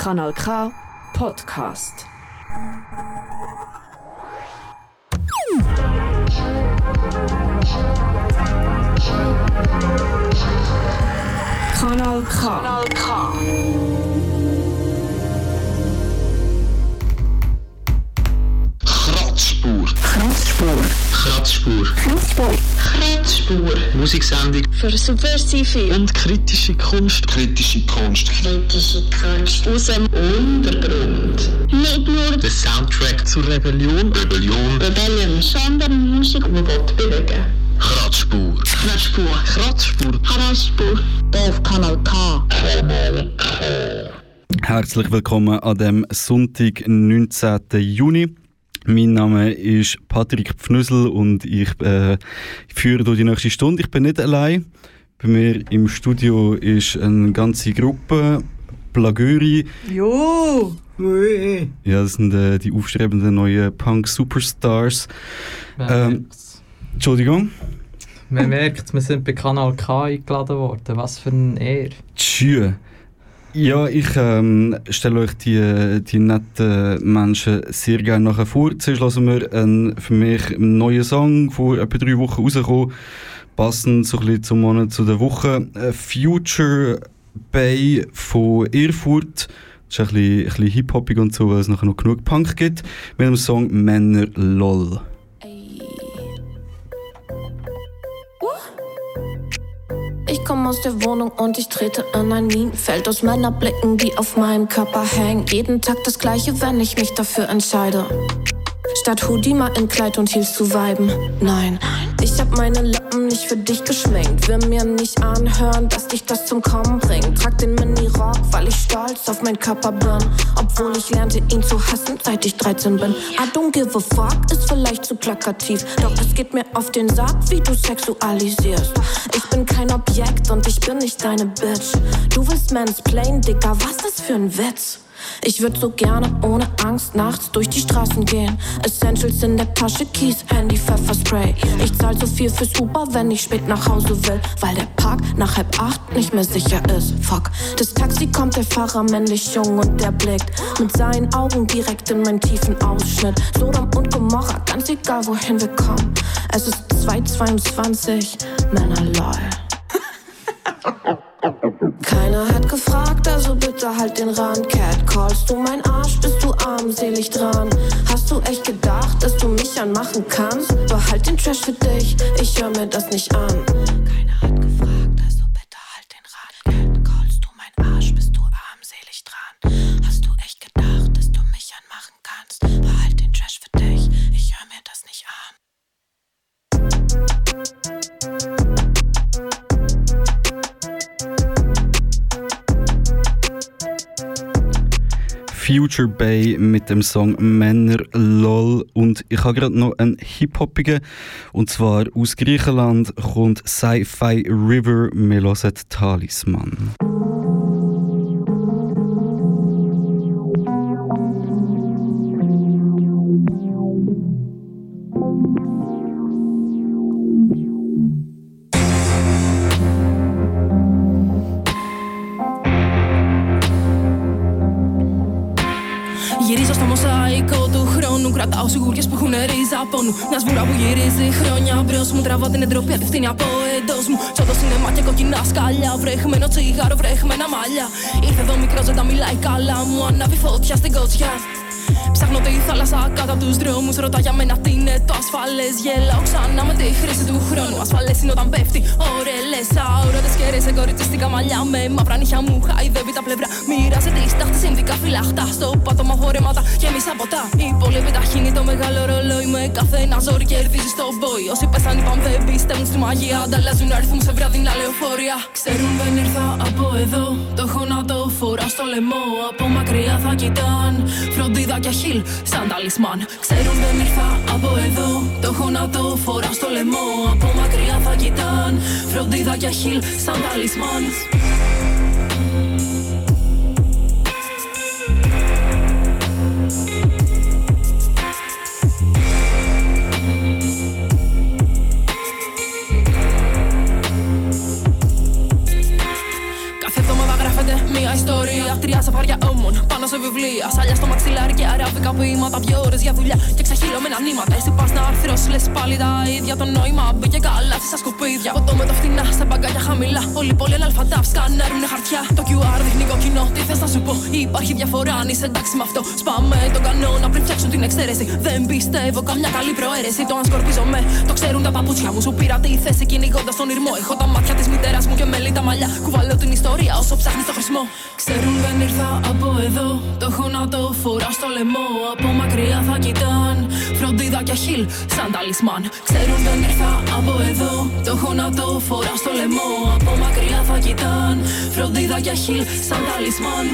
Kanal K Podcast. Kanal K. Kanal K. Kratzspur. Kratzspur. Kratzspur. Kratzspur. Musiksendung Für subversive und kritische Kunst. Kritische Kunst. kritische Kunst aus dem Untergrund. Nicht nur Der Soundtrack zur Rebellion. Rebellion. Rebellion, sondern Musik, die will bewegen Kratzspur. Kratzspur. Kratzspur. Kratzspur. Auf Kanal K. Herzlich willkommen an dem Sonntag, 19. Juni. Mein Name ist Patrick Pfnüssel und ich äh, führe durch die nächste Stunde. Ich bin nicht allein. Bei mir im Studio ist eine ganze Gruppe Plagöri. Jo! Ja, das sind äh, die aufstrebenden neuen Punk-Superstars. Ähm, Entschuldigung. Man merkt, wir sind bei Kanal K eingeladen worden. Was für ein Ehr. Tschü. Ja, ich ähm, stelle euch die, die netten Menschen sehr gerne nachher vor. Zuerst hören wir einen für mich neuen Song, vor etwa drei Wochen rausgekommen. Passend so ein bisschen zum Monat zu der Woche. Future Bay von Erfurt. Das ist ein bisschen, bisschen hip-hoppig und so, weil es nachher noch genug Punk gibt. Mit dem Song Männer LOL. Ich komme aus der Wohnung und ich trete in ein Minenfeld aus Männerblicken, die auf meinem Körper hängen. Jeden Tag das gleiche, wenn ich mich dafür entscheide. Statt Hoodie mal in Kleid und Heels zu viben. Nein, ich hab meine Lippen nicht für dich geschminkt. Will mir nicht anhören, dass dich das zum Kommen bringt. Trag den Mini-Rock, weil ich stolz auf meinen Körper bin. Obwohl ich lernte, ihn zu hassen, seit ich 13 bin. I don't give a fuck, ist vielleicht zu plakativ. Doch es geht mir auf den Sack, wie du sexualisierst. Ich bin kein Objekt und ich bin nicht deine Bitch. Du willst mansplain, Dicker, was das für ein Witz? Ich würd so gerne ohne Angst nachts durch die Straßen gehen. Essentials in der Tasche, Keys, Handy, Pfefferspray. Ich zahl so viel fürs Uber, wenn ich spät nach Hause will. Weil der Park nach halb acht nicht mehr sicher ist. Fuck. Das Taxi kommt, der Fahrer männlich jung und der blickt mit seinen Augen direkt in meinen tiefen Ausschnitt. Sodom und Gomorra, ganz egal wohin wir kommen. Es ist 222, Männer lol. Keiner hat gefragt, also bitte halt den Rand. Cat, callst du mein Arsch, bist du armselig dran? Hast du echt gedacht, dass du mich anmachen kannst? Behalt den Trash für dich, ich hör mir das nicht an. Keiner hat gefragt, Future Bay mit dem Song Männer LOL. Und ich habe gerade noch einen Hip-Hoppigen. Und zwar aus Griechenland kommt Sci-Fi River, wir hören Talisman. Γυρίζω στο μοσαϊκό του χρόνου. Κρατάω σιγουριές που έχουν ρίζα πόνου. Μια σβούρα που γυρίζει χρόνια μπρος μου. Τραβάω την εντροπή, αντευθύνει από εντός μου. Τσότο σινεμά και κοκκινά σκαλιά. Βρέχμενο τσιγάρο, βρέχμενα μαλλιά. Ήρθε εδώ μικρός, δεν τα μιλάει καλά μου. Ανάβει φωτιά στην κοτσιά. Ψάχνω τη θάλασσα κάτω από τους δρόμους. Ρωτά για μένα τι είναι το ασφαλέ. Γελάω ξανά με τη χρήση του χρόνου. Ασφαλέ είναι όταν πέφτει. Ωρελέ, αόρατες και σε κοριτσιστικά μαλλιά. Με μαύρα νύχια μου χαϊδεύει τα πλευρά. Μοίρασε τη στάχτη συνδικά φυλαχτά. Στο πάτωμα χορέματα γεμίσα ποτά. Η πόλη ταχύνει το μεγάλο ρολόι. Με κάθε ένα ζόρι κερδίζει στο μπόι. Όσοι πέσαν είπαν δεν πιστεύουν στη μαγεία. Ανταλλάζουν αριθμούς σε βραδινά λεωφορεία. Ξέρουν δεν ήρθα από εδώ. Το έχω να το φορά στο λαιμό. Από μακριά θα κοιτάν. Φροντίδα και χιλ σαν ταλισμάν. Ξέρουν δεν ήρθα από εδώ. Το έχω να το φορά στο λαιμό. Από μακριά θα κοιτάν. Φροντίδα και χιλ σαν ταλισμάν. Κάθε εβδομάδα γράφεται μια ιστορία. Τρία σαφάρια όμων πάνω σε βιβλία. Σάλια στο μαξιλάρι και αραβικά ποίηματα. Δύο ώρες για δουλειά και ξεχύλωμενα νήματα. Εσύ πας να αρθρώσεις, λες πάλι τα ίδια. Το νόημα μπήκε καλά στα σκουπίδια. Ποτό με το φτηνά σε μπαγκάλια χαμηλά. Όλοι πολύ αλφαντάφ σκανέρουνε χαρτιά. Το QR δείχνει κοκκινό, τι θες να σου πω; Υπάρχει διαφορά αν είσαι εντάξει με αυτό. Σπάμε τον κανόνα πριν φτιάξω την εξαίρεση. Δεν πιστεύω καμιά καλή προαίρεση. Το αν σκορπίζομαι, το ξέρουν τα παπούτσια μου. Σου πήρα τη θέση κυνηγώντας τον ήρμο. Έχω τα μάτια της μητέρας μου και μέλη τα μαλλιά. Κουβαλώ την ιστορία όσο ψάχνεις το χρησμό. Ξέρουν δεν ήρθα από εδώ. Το έχω να το φορά στο λαιμό. Από μακριά θα κοιτάν. Φροντίδα και χιλ σαν ταλισμάν. Ξέρουν δεν ήρθα από εδώ. Το έχω να το φορά στο λαιμό. Από μακριά θα κοιτάν. Φροντίδα και χιλ σαν ταλισμάν.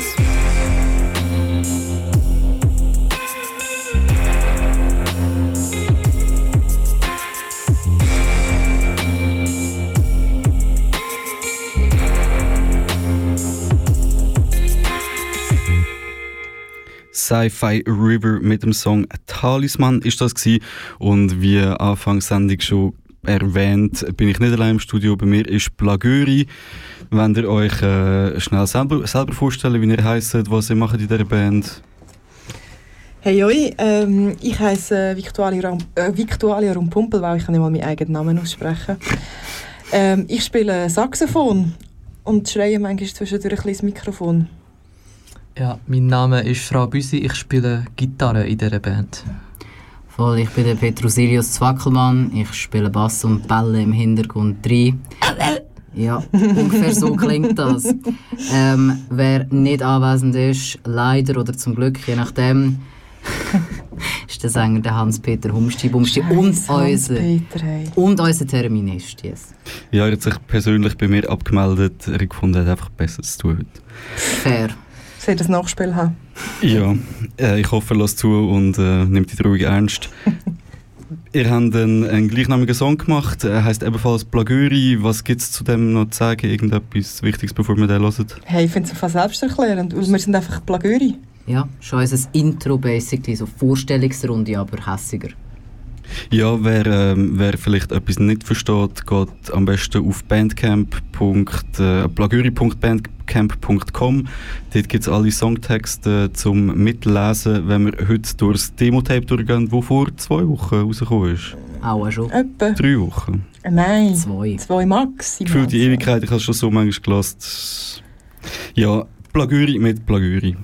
Sci-Fi River mit dem Song Talisman ist das gewesen. und wie Anfangs Sendung schon erwähnt, bin ich nicht allein im Studio. Bei mir ist Plagöri. Wenn ihr euch äh, schnell selber, selber vorstellen, wie ihr heisst, was ihr macht in dieser Band? Hey Joi, ähm, ich heiße Victualia, Rum, äh, Victualia Rumpumpel, weil ich kann nicht mal meinen eigenen Namen aussprechen. Ähm, ich spiele Saxophon und schreie manchmal zwischendurch ein bisschen ins Mikrofon. Ja, mein Name ist Frau Büsi, ich spiele Gitarre in dieser Band. Voll, ich bin der Petrusilius Zwackelmann, ich spiele Bass und Bälle im Hintergrund 3. Ja, ungefähr so klingt das. Ähm, wer nicht anwesend ist, leider oder zum Glück, je nachdem, ist der Sänger der Hans-Peter Humsti Bumsti und unser, und unser Terminist. Yes. Ja, er hat sich persönlich bei mir abgemeldet. Er gefunden, er hat einfach besser zu tun. Fair. Soll ich das Nachspiel haben? Ja, äh, ich hoffe, er lässt zu und äh, nimmt die Drohung ernst. Ihr habt einen, einen gleichnamigen Song gemacht, er heißt ebenfalls Plagöri. Was gibt es zu dem noch zu sagen? Irgendetwas Wichtiges, bevor wir den hören? Hey, ich finde es einfach selbsterklärend, weil wir sind einfach Plagöri. Ja, schon unser Intro basically, so Vorstellungsrunde, aber hässiger. Ja, wer, ähm, wer vielleicht etwas nicht versteht, geht am besten auf bandcamp. Äh, plagöri.bandcamp.com. Dort gibt es alle Songtexte zum Mitlesen, wenn wir heute durch das Demo-Tape durchgehen, das vor zwei Wochen rausgekommen ist. Auch schon. Etwa. Drei Wochen. Äh, Nein. Zwei. Zwei Max. Gefühlt die Ewigkeit, ich habe es schon so manchmal gelassen. Ja, Plagöri mit Plagöri.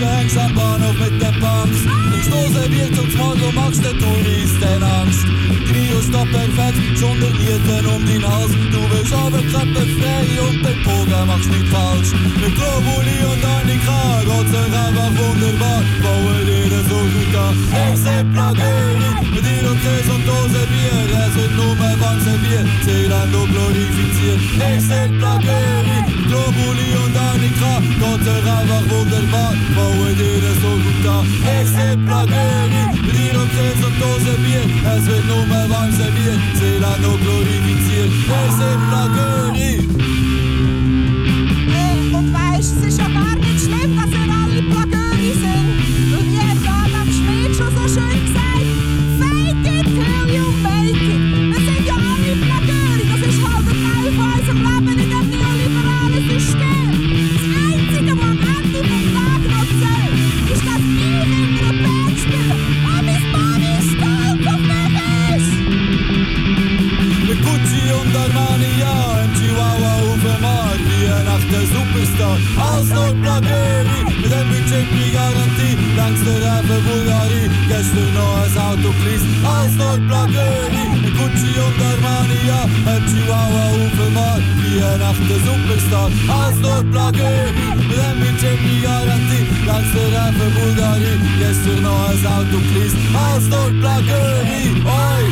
Hängst am Bahnhof mit den Punks. Dose Bier zum Small, du machst den Tourist den Angst. Trio stopp perfekt, der Nieten um den Hals. Du willst aber frei und beim Poker machst nicht falsch. Mit Globuli und Annika geht's euch einfach wunderbar. Bauen dir gut an. Ich seh Plagöri, mit dir und Käse und Dose Bier. Es wird nur mehr Wann serviert, Zählern du glorifiziert. Ich seh Plagöri, Globuli und Annika kann. Geht euch einfach wunderbar, bauen ihr so gut an. Ich seh Plagöri, Bier und Käse und Dose Bier. Es wird nur warm serviert, Seeland noch glorifiziert. Mit Gucci und Armani, ja, im Chihuahua Markt, wie ein echter Superstar. Als Nordplagöri, mit dem Budget die Garantie, danks der Rappe Bulgari, gestern noch ein Auto geleast. Als Nordplagöri, oi!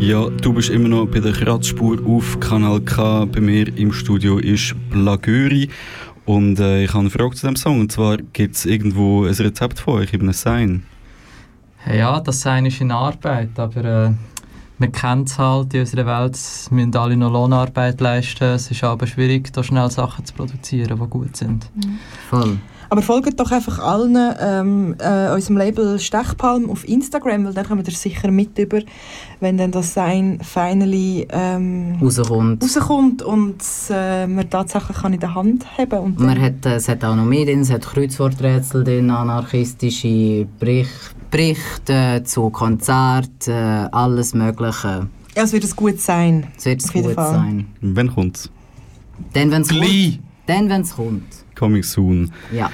Ja, du bist immer noch bei der Kratzspur auf Kanal K. Bei mir im Studio ist Blagöri. Und äh, ich habe eine Frage zu dem Song. Und zwar, gibt es irgendwo ein Rezept von euch, eben ein Sein? Ja, das Sein ist in Arbeit, aber äh, man kennt es halt in unserer Welt, müssen alle noch Lohnarbeit leisten. Es ist aber schwierig, da schnell Sachen zu produzieren, die gut sind. Voll. Aber folgt doch einfach allen ähm, äh, unserem Label Stechpalm auf Instagram, weil dann kommen wir sicher mit über, wenn dann das Sein finally ähm, Rauskommt. rauskommt und äh, man tatsächlich kann in der Hand haben und Man hat, äh, es hat auch noch mehr drin, es hat Kreuzworträtsel drin, anarchistische Brich Berichte zu Konzerten, alles Mögliche. ja, es wird ein gutes Sein. Es wird jeden gut Fall. sein. Wann kommt's? Dann, wenn es Gleich. kommt. Dann, wenn es kommt. Coming soon. Ja.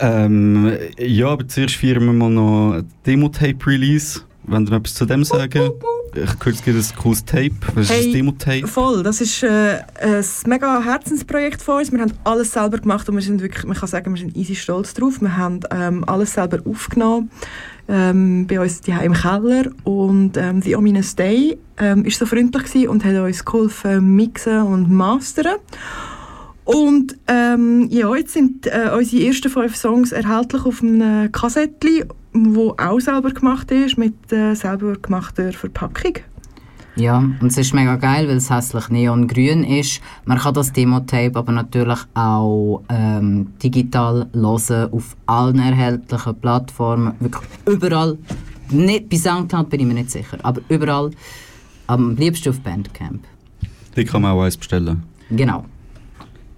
Ähm, ja, aber zuerst feiern wir mal noch Demo-Tape-Release. Wenn du noch etwas zu dem sagen Ich es gibt ein cooles Tape. Was ist Hey, das Demo-Tape? Voll, das ist äh, ein mega Herzensprojekt von uns. Wir haben alles selber gemacht und wir sind wirklich, man kann sagen, wir sind easy stolz drauf. Wir haben ähm, alles selber aufgenommen ähm, bei uns die im Keller und ähm, die Ominous Day ähm, ist so freundlich gewesen und hat uns geholfen mixen und mastern. Und ähm, ja, jetzt sind äh, unsere ersten fünf Songs erhältlich auf einem Kassettchen, wo auch selber gemacht ist, mit äh, selber gemachter Verpackung. Ja, und es ist mega geil, weil es hässlich neongrün ist. Man kann das Demo-Tape aber natürlich auch ähm, digital hören auf allen erhältlichen Plattformen. Wirklich überall. Nicht, bei Soundcloud bin ich mir nicht sicher, aber überall. Am liebsten auf Bandcamp. Die kann man auch eins bestellen. Genau.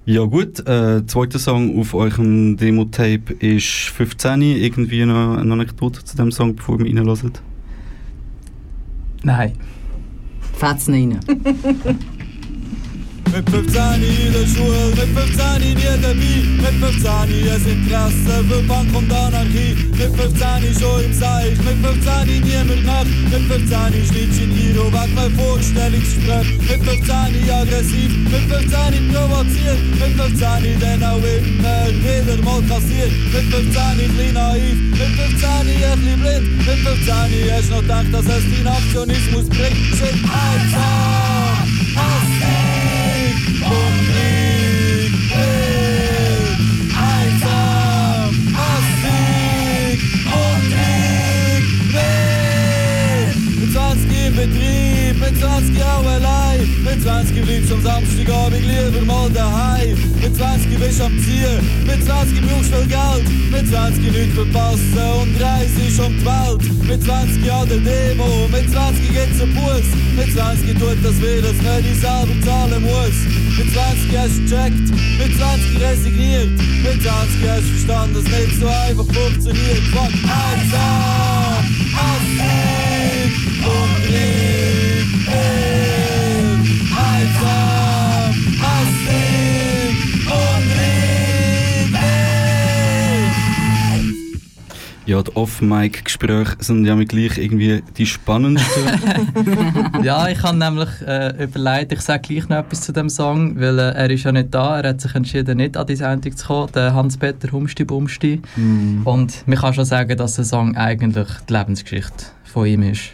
Ja gut, äh, der zweite Song auf eurem Demo-Tape ist 15. Irgendwie noch eine Anekdote zu dem Song, bevor wir reinhören? Nein. Fetzen rein. Mit 15 in der Schule, mit 15 nie dabei, mit 15 ein Interesse für Bank und Anarchie, mit 15 schon im Seich, mit 15 niemand nach, mit 15 schneidest in Hero weg mein Vorstellungsgespräch, mit 15 aggressiv, mit 15 provoziert, mit 15 dann auch immer wieder mal kassiert, mit 15 klein naiv, mit 15 ein blind, mit 15 hast noch gedacht, dass es deinen Aktionismus bringt, shit, einsam, 20 Jahren allein. Mit 20 bleibst am Samstagabend lieber mal daheim. Mit 20 bist am Ziehen. mit 20 brauchst du Geld. Mit 20 nichts verpassen und reise ist um die Welt. Mit 20 an der Demo, mit 20 geht's einen Bus. Mit 20 tut das weh, dass man die selber zahlen muss. Mit 20 hast du gecheckt, mit 20 resigniert. Mit 20 hast du verstanden, dass nicht so einfach funktioniert. Fuck, 1, 2, Ja, die Off-Mic-Gespräche sind ja mit gleich irgendwie die spannendsten. ja, ich habe nämlich äh, überlegt, ich sage gleich noch etwas zu dem Song, weil äh, er ist ja nicht da, er hat sich entschieden, nicht an die Sendung zu kommen, der Hans-Peter Humsti Bumsti. Und man kann schon sagen, dass der Song eigentlich die Lebensgeschichte von ihm ist.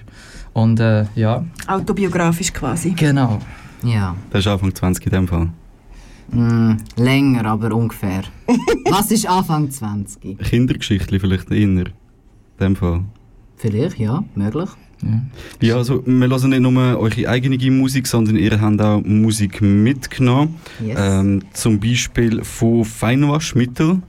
Und äh, ja. Autobiografisch quasi. Genau. Ja. Das ist Anfang 20 in dem Fall. Mm, länger, aber ungefähr. Was ist Anfang 20? Kindergeschichte vielleicht eher. In dem Fall. Vielleicht, ja, möglich. Ja, also wir hören nicht nur eure eigene Musik, sondern ihr habt auch Musik mitgenommen. Yes. Ähm, zum Beispiel von Feinwaschmittel.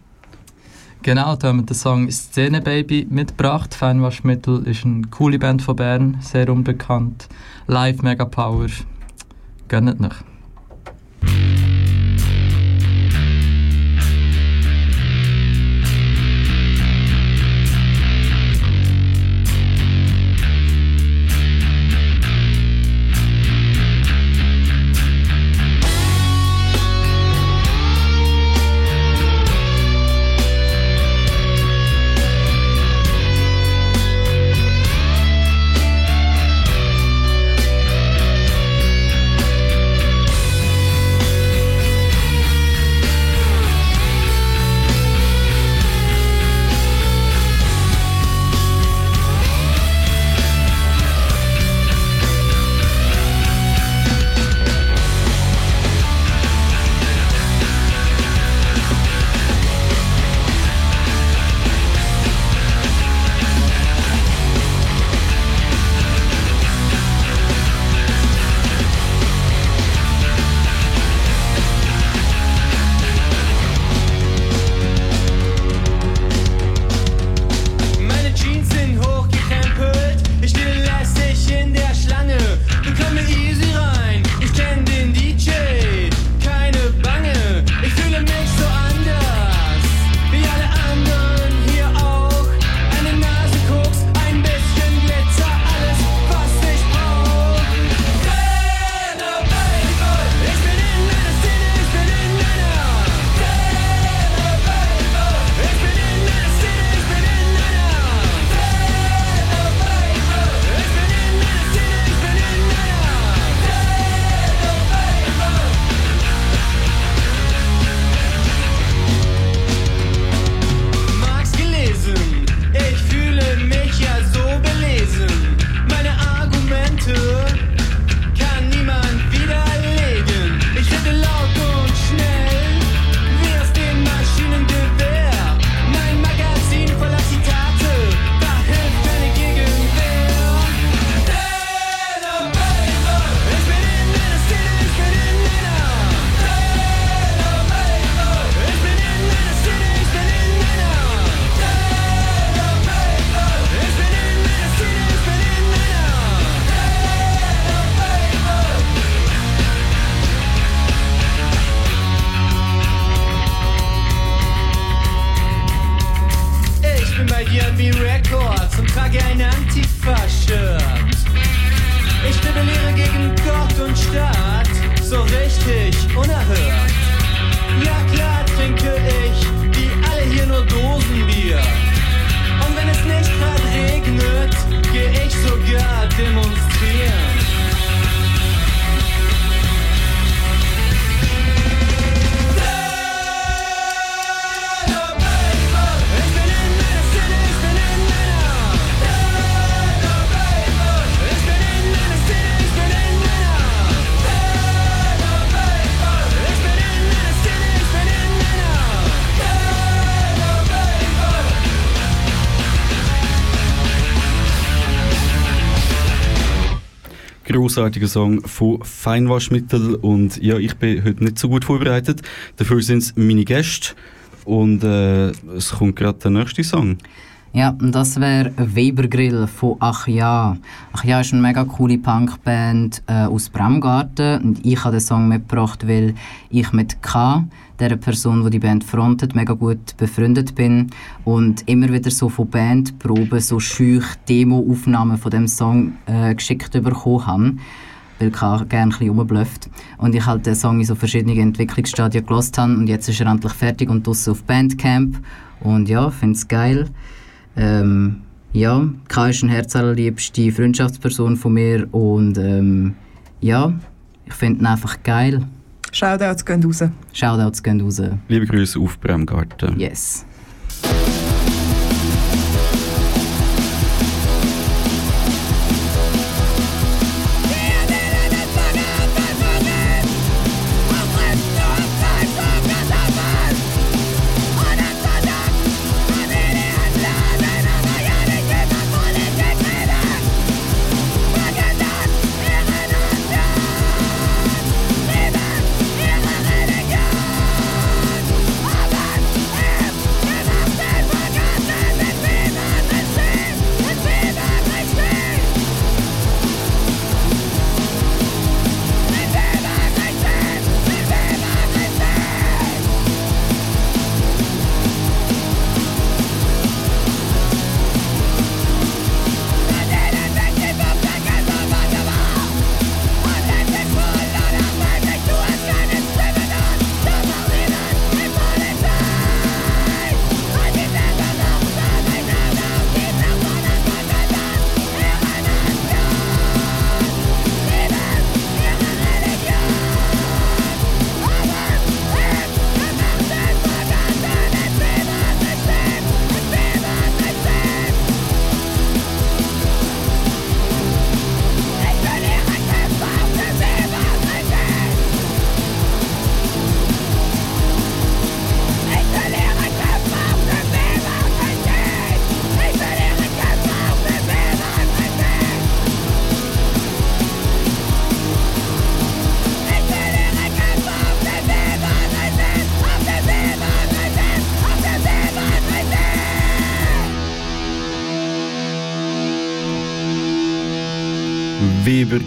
Genau, da haben wir den Song Szene Baby mitgebracht. Feinwaschmittel ist eine coole Band von Bern, sehr unbekannt. Live mega Power. Gönnt nicht. Grossartiger Song von Feinwaschmittel und ja, ich bin heute nicht so gut vorbereitet. Dafür sind es meine Gäste und äh, es kommt gerade der nächste Song. Ja, das wäre Webergrill von Ach ja. Ach ja ist eine mega coole Punkband äh, aus Bremgarten und ich habe den Song mitgebracht, weil ich mit K, der Person, die die Band frontet, mega gut befreundet bin und immer wieder so von Bandproben so schüch Demo-Aufnahmen von dem Song äh, geschickt bekommen habe weil K gerne ein bisschen rumblufft. Und ich halt den Song in so verschiedenen Entwicklungsstadien gelost habe und jetzt ist er endlich fertig und draussen auf Bandcamp. Und ja, finde es geil. Ähm, ja, K ist eine herzallerliebste Freundschaftsperson von mir und ähm, ja, ich finde ihn einfach geil. Shoutouts gehen raus. Shoutouts gehen raus. Liebe Grüße auf Bremgarten. Yes.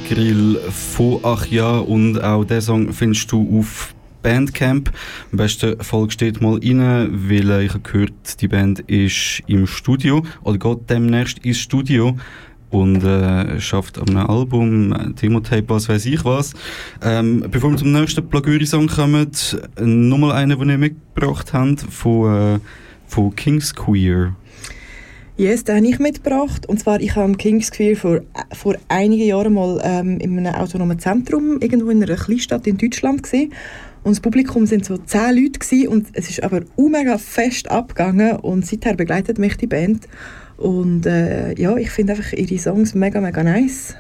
Grill von Achja und auch diesen Song findest du auf Bandcamp. Am besten Folge steht mal rein, weil ich habe gehört, die Band ist im Studio oder geht demnächst ins Studio und äh, schafft an einem Album, Demo-Tape, was weiß ich was. Ähm, bevor wir zum nächsten Plagüri-Song kommen, nochmal einen, den ich mitgebracht habe, von, äh, von Kings Queer. Yes, den habe ich mitgebracht. Und zwar, ich habe King's vor, vor einigen Jahren mal ähm, in einem autonomen Zentrum irgendwo in einer Kleinstadt in Deutschland gesehen. Und das Publikum waren so zehn Leute gewesen, und es ist aber mega fest abgegangen und seither begleitet mich die Band. Und äh, ja, ich finde einfach ihre Songs mega, mega nice.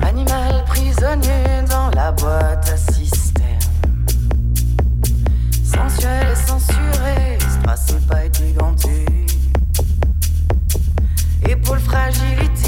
Animal prisonnier dans la boîte C'est pas a été gantée. Épaule fragilité.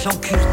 sans culte.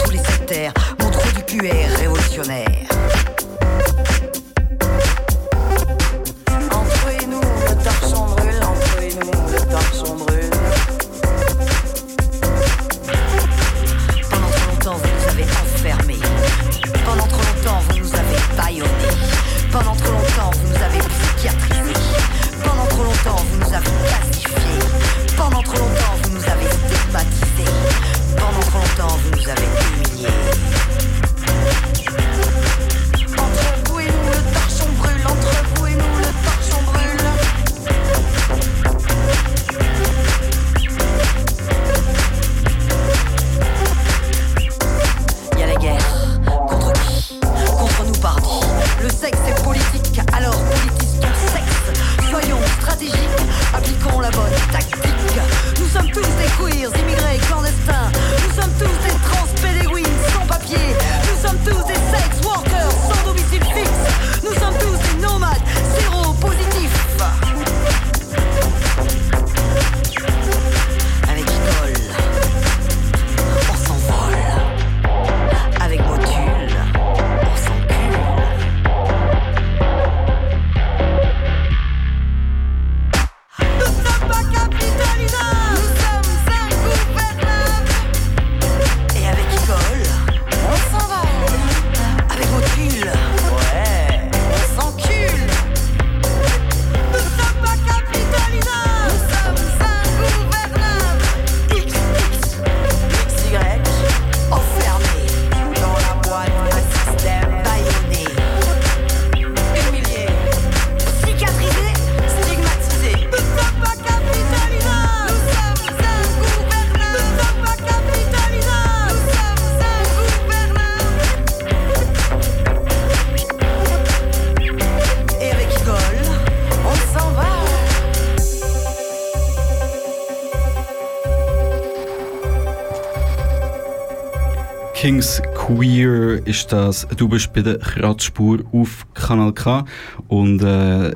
Ist das. Du bist bei der Kratzspur auf Kanal K und äh,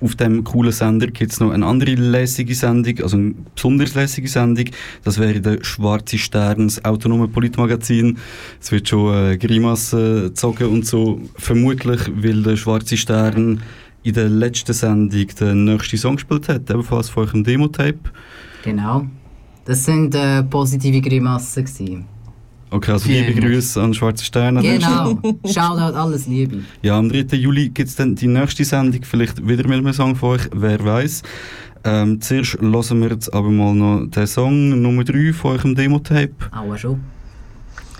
auf dem coolen Sender gibt es noch eine andere lässige Sendung, also eine besonders lässige Sendung. Das wäre der Schwarze Stern, das autonome Politmagazin. Es wird schon äh, Grimassen gezogen und so. Vermutlich, weil der Schwarze Stern in der letzten Sendung den nächsten Song gespielt hat, ebenfalls von eurem Demo-Tape. Genau. Das sind äh, positive Grimassen. Okay, also Vielen liebe Grüße an Schwarze Stern. an der Genau. Shoutout, alles Liebe. Ja, am 3. Juli gibt es dann die nächste Sendung, vielleicht wieder mit einem Song von euch, wer weiß. Ähm, zuerst hören wir jetzt aber mal noch den Song Nummer 3 von eurem Demo-Tape. Aua schon.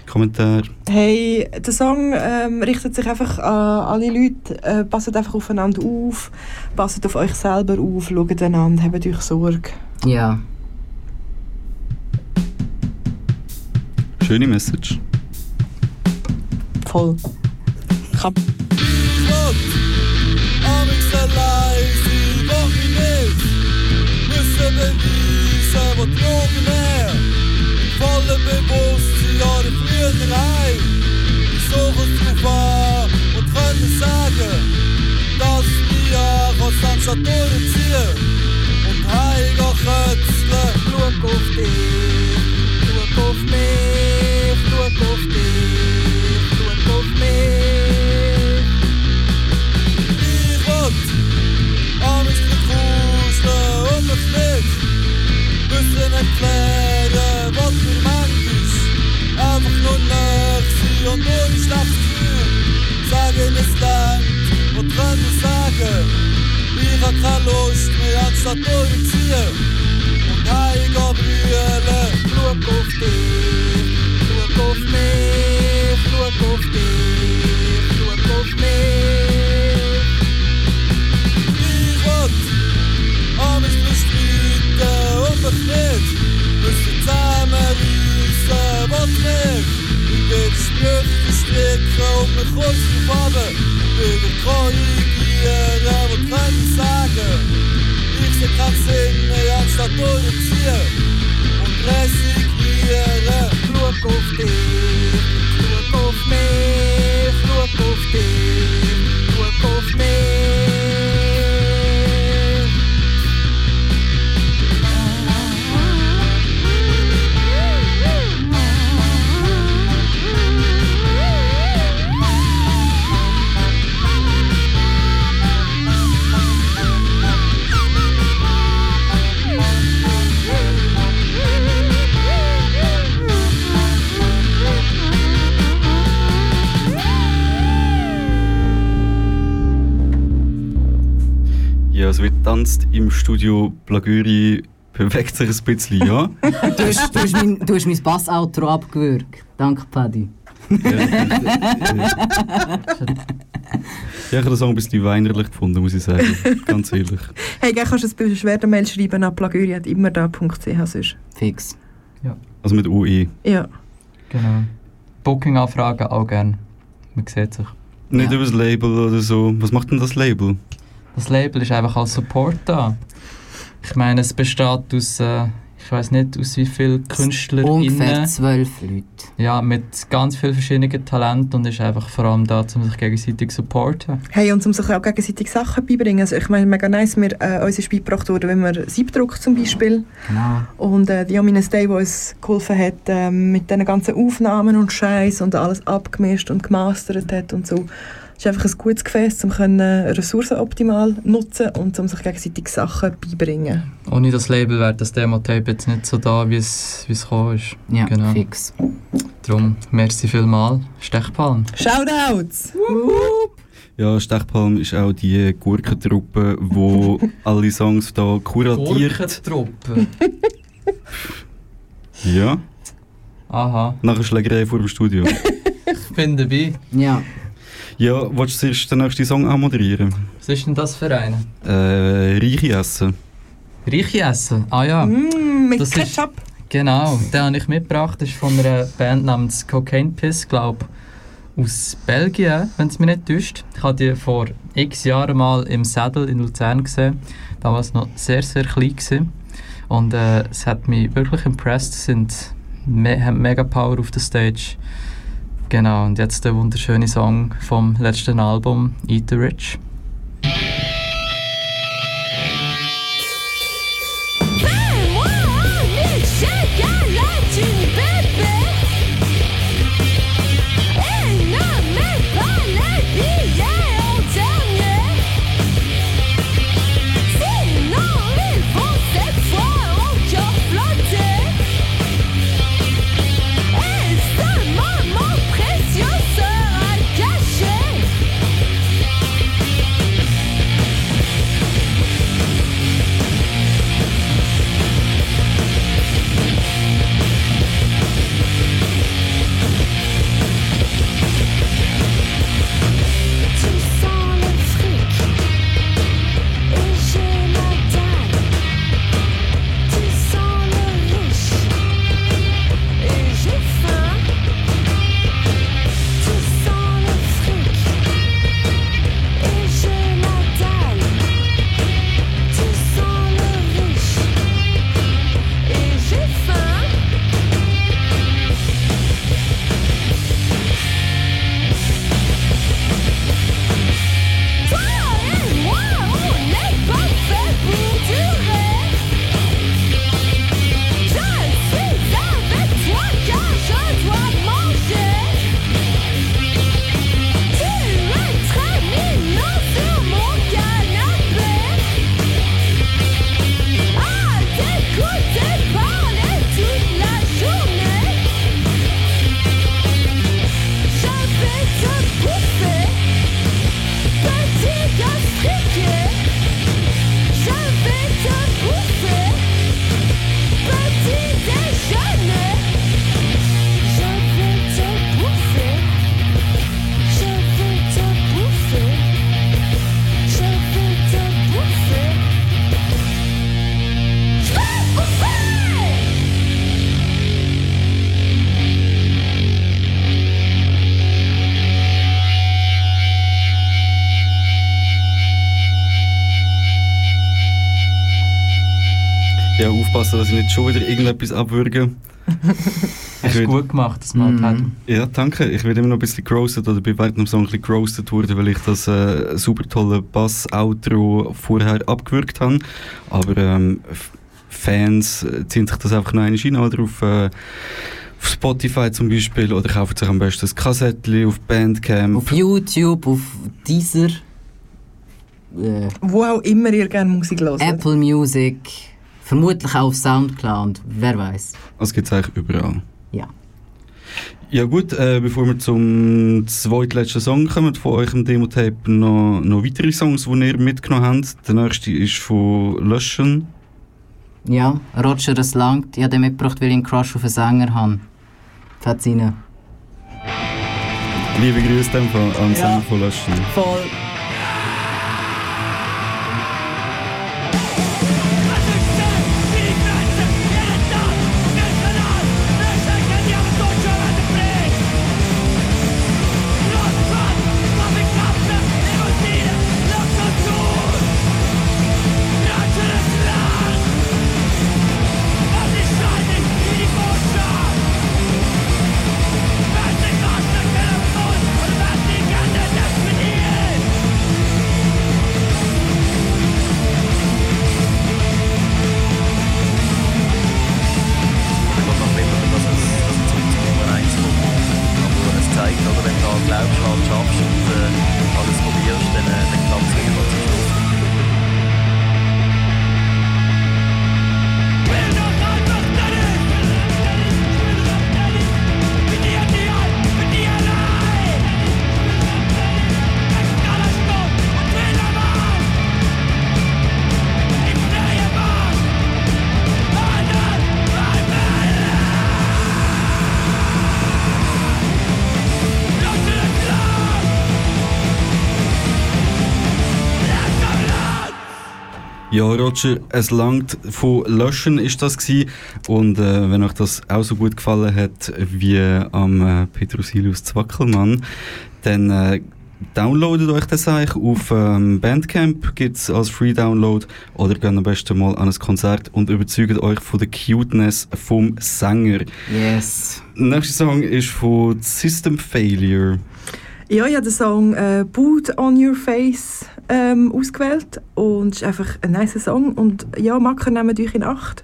Kommentar. Hey, der Song ähm, richtet sich einfach an alle Leute. Äh, passt einfach aufeinander auf, passt auf euch selber auf, schaut einander, habt euch Sorge. Ja. Sagen, dass wir aus anstatt durchziehen. Und heim gehen kötzeln. Schau auf dich, auf mich, schau auf dich, schau auf mich. Ich will an mich kuscheln und mich nicht müssen erklären, was für Mensch Einfach nur näher sein und ohne schlechtes Gefühl sagen, es denkt und können sagen, ich hab keine Lust mehr anstatt durchziehen heimgehen brüllen. Schau auf dich, schau auf mich, schau auf dich, schau auf mich. Ich will an mich bestreiten und mich nicht müssen zusammenreissen, was nicht in Widersprüche verstricken und mich kurz runter wieder korrigieren und können sagen, keinen Sinn mehr anstatt durchziehen und resignieren. Schau auf dich, schau auf mich, schau. Ja, es wird tanzt im Studio Blagüri, bewegt sich ein bisschen, ja. Du hast, du hast mein, du hast mein Bass-Outro abgewürgt. Danke, Paddy. Ja, ich habe den Song ein bisschen weinerlich gefunden, muss ich sagen. Ganz ehrlich. Hey, gell, kannst du ein Beschwerdemail schreiben an plagüri.immerda.ch sonst. Fix. Also mit UE. Ja. Genau. Booking-Anfragen auch gerne. Man sieht sich. Nicht über das Label oder so. Was macht denn das Label? Das Label ist einfach als Support da. Ich meine, es besteht aus, äh, ich weiß nicht, aus wie vielen Künstlern. Ungefähr zwölf Leute. Ja, mit ganz vielen verschiedenen Talenten und ist einfach vor allem da, um sich gegenseitig zu supporten. Hey, und um sich auch gegenseitig Sachen beibringen. Also ich meine, mega nice, wir, äh, uns ist beigebracht worden, wenn wir Siebdruck zum Beispiel. Genau. Und äh, die Amines Day, die uns geholfen hat, ähm, mit diesen ganzen Aufnahmen und Scheiß und alles abgemischt und gemastert hat und so. Es ist einfach ein gutes Gefäß, um können Ressourcen optimal nutzen und um sich gegenseitig Sachen beibringen. Ohne das Label wäre das Demo-Tape jetzt nicht so da, wie es, wie es gekommen ist. Ja, genau. fix. Darum, merci vielmal. Stechpalm. Shoutouts! Ja, Stechpalm ist auch die Gurkentruppe, wo alle Songs da kuratiert. Gurkentruppe. Ja. Aha. Nach einer Schlägerei vor dem Studio. Ich bin dabei. Ja. Ja, willst du zuerst den nächsten Song anmoderieren? Was ist denn das für einen? Äh, Reiche essen. Reiche essen? Ah ja. Mm, mit Das ist- Ketchup. Genau, den habe ich mitgebracht. Das ist von einer Band namens Cocaine Piss, glaube aus Belgien, wenn es mich nicht täuscht. Ich habe die vor x Jahren mal im Sattel in Luzern gesehen. Damals noch sehr, sehr klein gewesen. Und äh, es hat mich wirklich impressed. Es sind me haben mega Power auf der Stage. Genau, und jetzt der wunderschöne Song vom letzten Album, Eat the Rich. Aufpassen, dass ich nicht schon wieder irgendetwas abwürge. Hast du gut gemacht, das mal mm. Ja, danke. Ich werde immer noch ein bisschen gerostet oder bin während dem Song ein bisschen gerostet worden, weil ich das äh, super tolle Bass-Outro vorher abgewürgt habe. Aber ähm, Fans äh, ziehen sich das einfach noch eine Schiene oder auf, äh, auf Spotify zum Beispiel oder kaufen sich am besten das Kassettchen auf Bandcamp. Auf YouTube, auf Deezer, äh, Wo auch immer ihr gerne Musik hört. Apple Music, vermutlich auch auf Soundcloud, wer weiß. Das gibt es eigentlich überall. Ja. Ja gut, äh, bevor wir zum zweitletzten Song kommen von eurem Demo-Tape, noch, noch weitere Songs, die ihr mitgenommen habt. Der nächste ist von Löschen. Ja, Roger, das langt. Ich habe den mitgebracht, weil ich einen Crush auf einen Sänger habe. Fährt's rein. Liebe Grüße an Ja. Sänger von Löschen. Voll. Ja, Roger, es langt von Löschen ist das gewesen. Und äh, wenn euch das auch so gut gefallen hat wie am äh, Petrosilius Zwackelmann, dann äh, downloadet euch das eigentlich auf ähm, Bandcamp, gibt es als Free Download oder geht am besten mal an ein Konzert und überzeugt euch von der Cuteness vom Sänger. Yes. Nächster Song ist von System Failure. Ja, ich habe den Song äh, Boot on Your Face ähm, ausgewählt und es ist einfach ein nice Song und ja, Macker nehmen euch in Acht.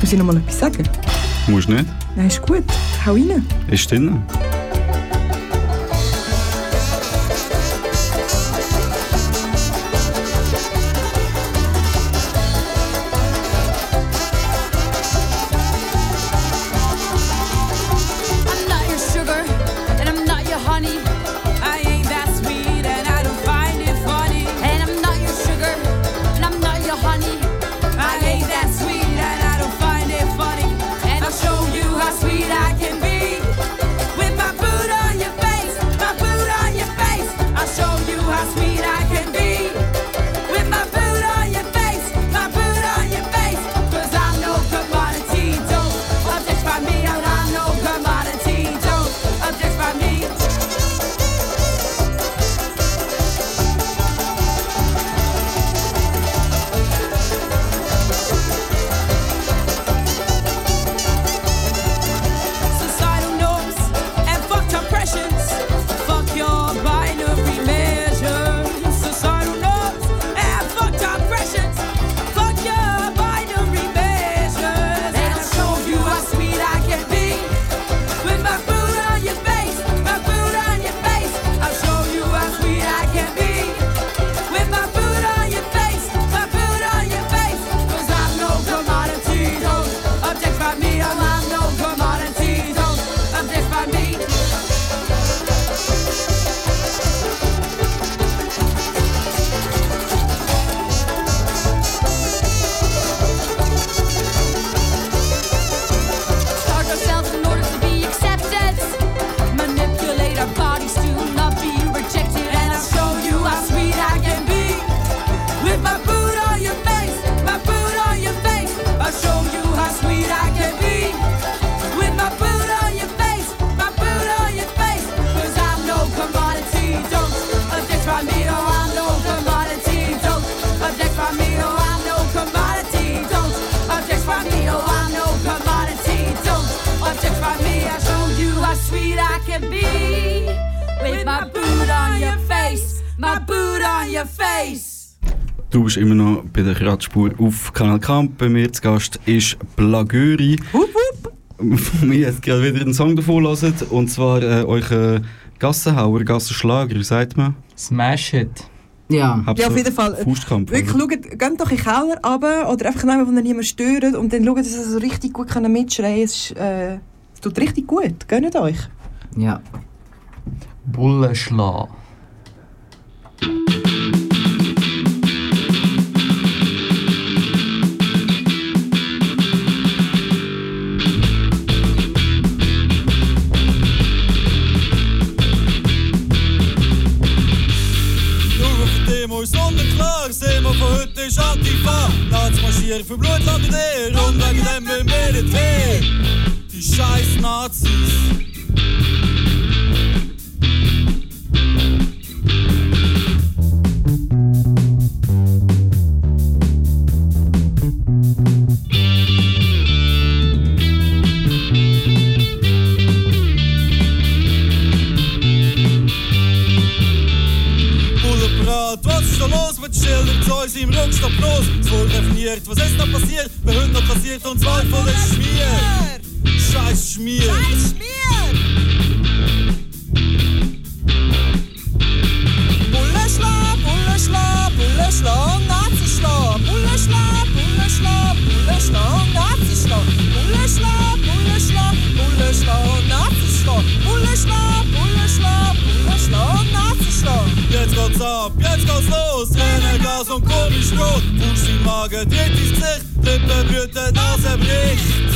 Muss ich noch mal etwas sagen? Musst nicht? Nein, ist gut. Hau rein. Ist drin. Your face. Du bist immer noch bei der Kratzspur auf Kanal Kamp. Bei mir zu Gast ist Blagöri. Wupp, wupp. Von mir jetzt gerade wieder einen Song davon hören. Und zwar äh, euren Gassenhauer, Gassenschlager, wie sagt man? Smash It. Ja. Habt Ja, so auf jeden Fall. Faustkampf, Wirklich, schaut, geht doch in den Keller runter oder einfach nehmen, wo ihr niemand stört und dann schaut, dass ihr so richtig gut können mitschreien Es, ist, äh, es tut richtig gut. Gönnt euch. Ja. Bullenschlag. Sonnenklar, sehen wir von heute ist Antifa. Lass marschieren für Blutland in dir und wegen dem will mir nicht weh. Die scheiß Nazis. Bullenbrat, ist mit Schildern zu uns im Rückstock los? Es wurde definiert, was ist da passiert? Bei Hunden passiert und zwei voller Schmier. Scheiß Schmier. Scheiß Bullenschlag, Bullenschlag, Bullenschlag, Nazischlag, Bullenschlag, Bullenschlag, Bullenschlag, Nazischlag, Bullenschlag, Bullenschlag, Bullenschlag, Nazischlag, Bullenschlag, Bullenschlag, Geht's ab, jetzt geht's los. Tränen, Gas und komisch rot. Fuß im Magen, tritt ins Gesicht. Lippen blüten, Nase bricht.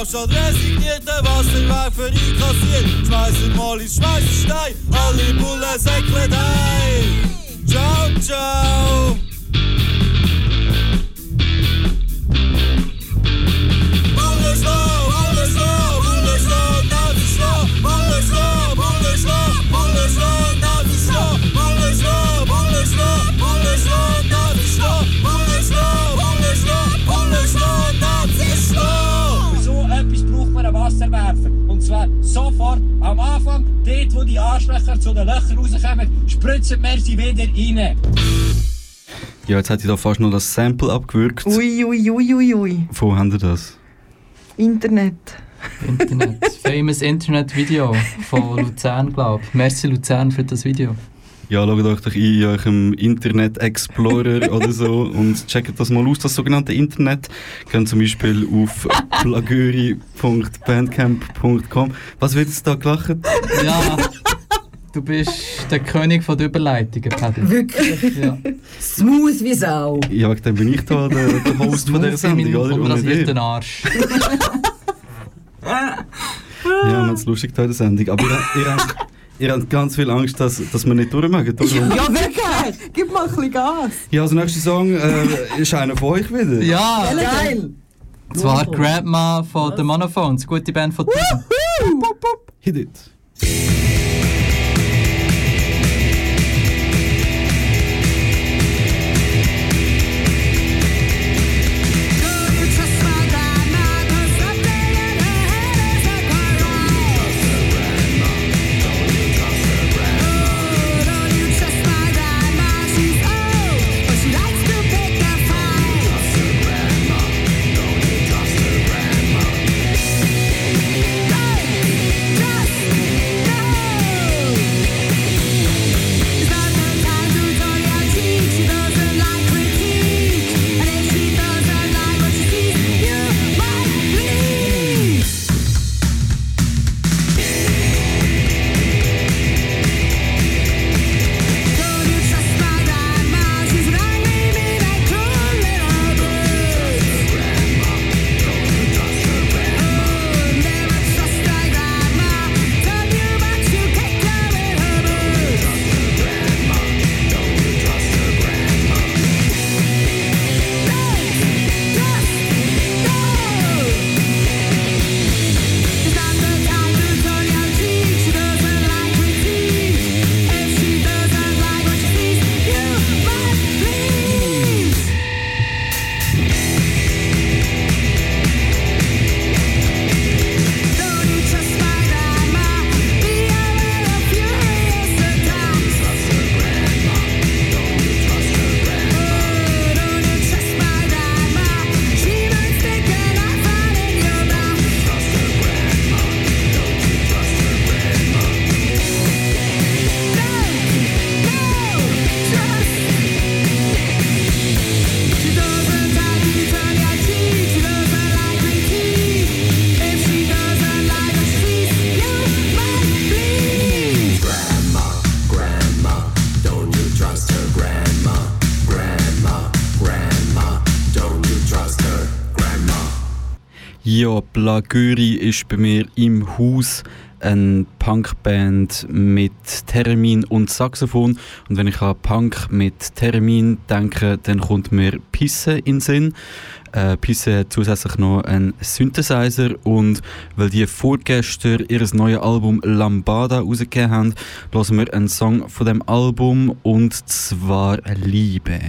Schon resignierte Wasserwerk für einkassiert. Schmeißen Mollis, schmeißen Stein, alle Bullen säckeln ein. Ciao, ciao. Bundesloh, wo die Arschlöcher zu den Löchern rauskommen, spritzen wir sie wieder rein. Ja, jetzt hätte ich da fast noch das Sample abgewürgt. Ui, ui, ui, ui, ui. Wo haben ihr das? Internet. Internet. Famous Internet Video von Luzern, glaube ich. Merci Luzern für das Video. Ja, schaut euch doch in eurem Internet Explorer oder so und checkt das mal aus, das sogenannte Internet. Könnt zum Beispiel auf plagöri.bandcamp.com. Was wird jetzt da gelacht? Ja, du bist der König von der Überleitungen, Paddy. Wirklich? Ja. Smooth wie Sau. Ja, wegen dem bin ich da der, der Host von dieser Sendung, oder? Und nicht unrasierten ihr. Arsch. Ja, wir haben es lustig da in der Sendung. Aber ihr, ihr, habt, ihr habt ganz viel Angst, dass, dass wir nicht durchmachen. Ja, wirklich! Gib mal ein bisschen Gas. Ja, also der nächste Song äh, ist einer von euch wieder. Ja, Geil! und zwar Grandma von The Monophones, gute Band von Team. Hit it. Ja, Plagöri ist bei mir im Haus eine Punkband mit Termin und Saxophon. Und wenn ich an Punk mit Termin denke, dann kommt mir Pisse in den Sinn. Äh, Pisse hat zusätzlich noch einen Synthesizer und weil die vorgestern ihr neues Album Lambada rausgegeben haben, hören wir einen Song von dem Album und zwar Liebe.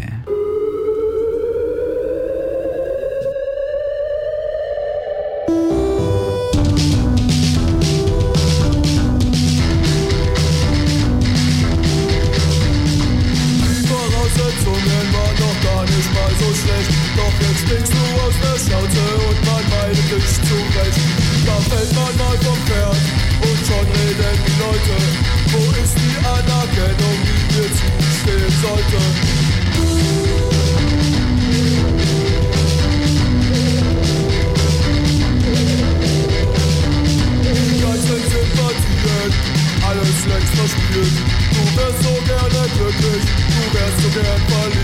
Du wärst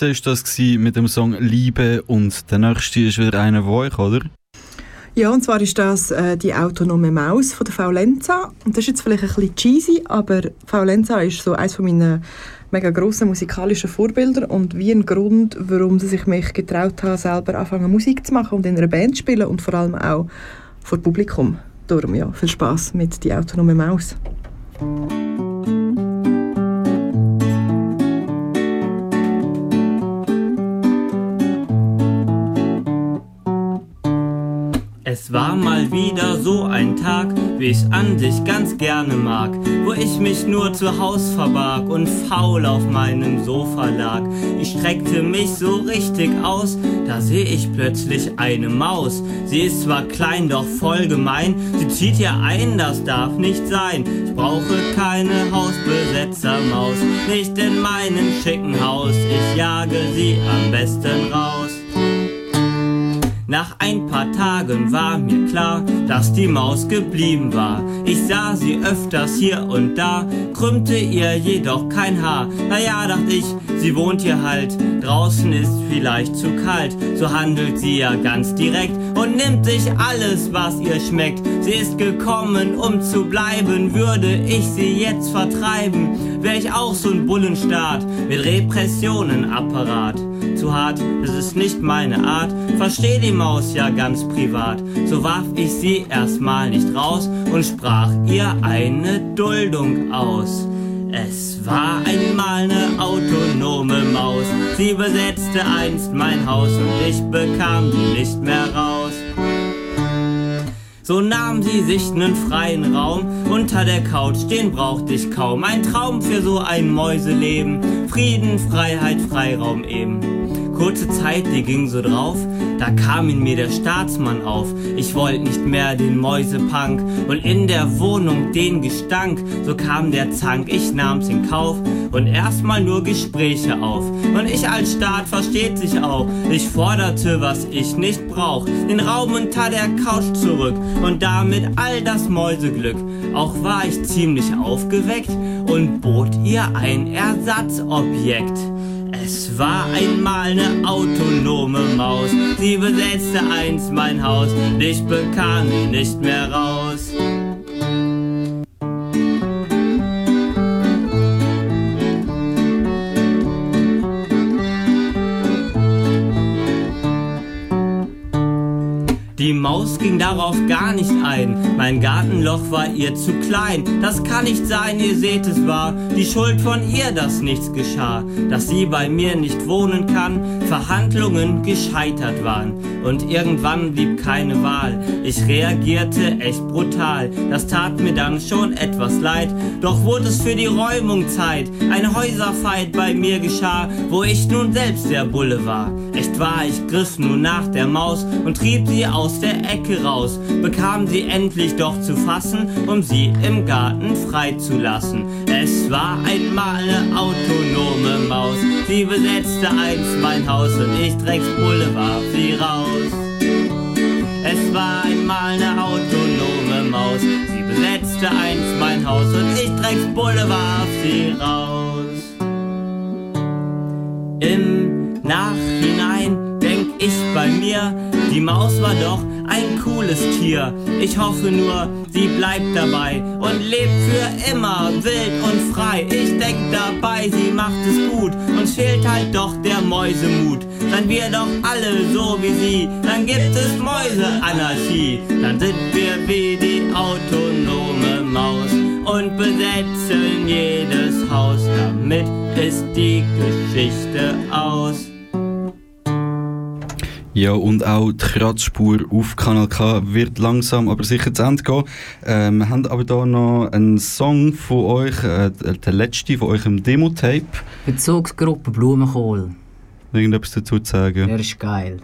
Pisse ist das mit dem Song Liebe und der nächste ist wieder einer von euch, oder? Ja, und zwar ist das äh, die autonome Maus von der Faulenza. Und das ist jetzt vielleicht ein bisschen cheesy, aber Faulenza ist so eines von meinen mega grossen musikalischen Vorbilder und wie ein Grund, warum dass ich mich getraut habe, selber anfangen Musik zu machen und in einer Band zu spielen und vor allem auch vor Publikum. Darum ja, viel Spaß mit die autonome Maus. Es war mal wieder so ein Tag, wie ich's an sich ganz gerne mag, wo ich mich nur zu Haus verbarg und faul auf meinem Sofa lag. Ich streckte mich so richtig aus, da seh ich plötzlich eine Maus. Sie ist zwar klein, doch voll gemein, sie zieht hier ein, das darf nicht sein. Ich brauche keine Hausbesetzermaus, nicht in meinem schicken Haus, ich jage sie am besten raus. Nach ein paar Tagen war mir klar, dass die Maus geblieben war. Ich sah sie öfters hier und da, krümmte ihr jedoch kein Haar. Naja, dachte ich, sie wohnt hier halt. Draußen ist vielleicht zu kalt, so handelt sie ja ganz direkt und nimmt sich alles, was ihr schmeckt. Sie ist gekommen, um zu bleiben, würde ich sie jetzt vertreiben, wär ich auch so ein Bullenstaat mit Repressionenapparat zu hart, es ist nicht meine Art. Versteh die Maus ja ganz privat. So warf ich sie erstmal nicht raus und sprach ihr eine Duldung aus. Es war einmal ne autonome Maus. Sie besetzte einst mein Haus und ich bekam sie nicht mehr raus. So nahm sie sich nen freien Raum unter der Couch, den brauchte ich kaum. Ein Traum für so ein Mäuseleben. Frieden, Freiheit, Freiraum eben. Kurze Zeit, die ging so drauf, da kam in mir der Staatsmann auf. Ich wollte nicht mehr den Mäusepunk und in der Wohnung den Gestank. So kam der Zank, ich nahm's in Kauf und erstmal nur Gespräche auf. Und ich als Staat versteht sich auch. Ich forderte, was ich nicht brauch, den Raum unter der Couch zurück und damit all das Mäuseglück. Auch war ich ziemlich aufgeweckt und bot ihr ein Ersatzobjekt. Es war einmal ne autonome Maus, sie besetzte einst mein Haus, ich bekam sie nicht mehr raus. Maus ging darauf gar nicht ein. Mein Gartenloch war ihr zu klein. Das kann nicht sein, ihr seht es war die Schuld von ihr, dass nichts geschah. Dass sie bei mir nicht wohnen kann, Verhandlungen gescheitert waren. Und irgendwann blieb keine Wahl. Ich reagierte echt brutal. Das tat mir dann schon etwas leid. Doch wurde es für die Räumung Zeit. Ein Häuserfight bei mir geschah, wo ich nun selbst der Bulle war. Wahr, ich griff nun nach der Maus und trieb sie aus der Ecke raus, bekam sie endlich doch zu fassen, um sie im Garten freizulassen. Es war einmal eine autonome Maus, sie besetzte einst mein Haus und ich Drecksbulle warf sie raus. Es war einmal eine autonome Maus, sie besetzte einst mein Haus und ich Drecksbulle warf sie raus. Im Nachhinein denk ich bei mir, die Maus war doch ein cooles Tier. Ich hoffe nur, sie bleibt dabei und lebt für immer wild und frei. Ich denk dabei, sie macht es gut. Uns fehlt halt doch der Mäusemut. Seien wir doch alle so wie sie, dann gibt es Mäuseanarchie. Dann sind wir wie die autonome Maus und besetzen jedes Haus. Damit ist die Geschichte aus. Ja, und auch die Kratzspur auf Kanal K wird langsam aber sicher zu Ende gehen. Äh, wir haben aber hier noch einen Song von euch, äh, der letzte von eurem Demo-Tape. Bezugsgruppe Blumenkohl. Irgendetwas dazu zu sagen? Der ist geil.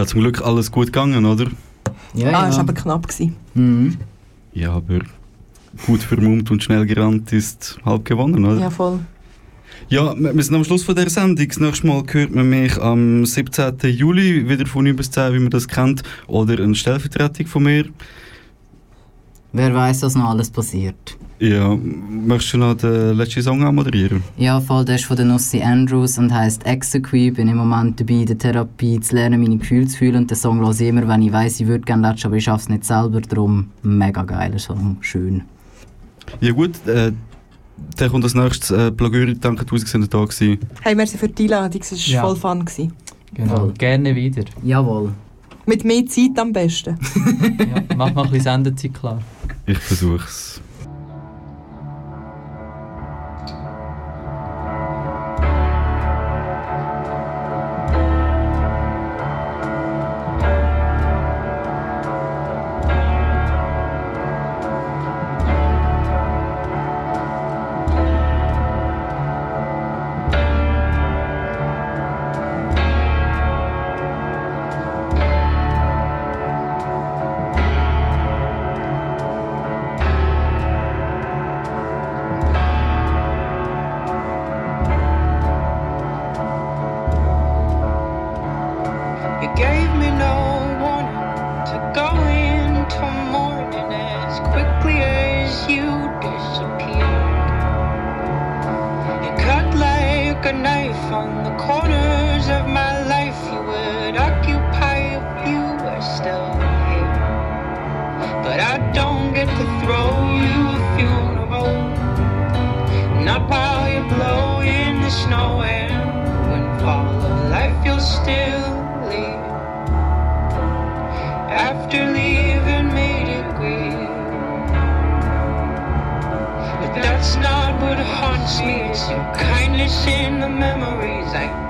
Ja, zum Glück alles gut gegangen, oder? ah, ist aber knapp gewesen. Mhm. Ja, aber gut vermummt und schnell gerannt ist halb gewonnen, oder? Ja, voll. Ja, wir wir sind am Schluss von der Sendung. Das nächste Mal hört man mich am 17. Juli wieder von 9 bis 10, wie man das kennt. Oder eine Stellvertretung von mir. Wer weiß, was noch alles passiert. Ja, möchtest du noch den letzten Song moderieren? Ja, voll, der ist von der Nossi Andrews und heißt Exequi. Bin im Moment dabei, in der Therapie zu lernen, meine Gefühle zu fühlen. Und den Song höre ich immer, wenn ich weiß, ich würde gerne latschen, aber ich schaffe es nicht selber. Darum mega geiler Song, schön. Ja gut, äh, dann kommt als nächstes äh, Blogöri, danke, dass du da warst. Hey, merci für die Einladung, es war ja. voll Fun. Gewesen. Genau, ja. gerne wieder. Jawohl. Mit mehr Zeit am besten. ja, mach mal ein bisschen Sendezeit klar. Ich versuche es. to throw you a funeral. Not blow in the snow and when fall of life you still leave. After leaving maiden grief. But that's not what haunts me, it's your kindness in the memories I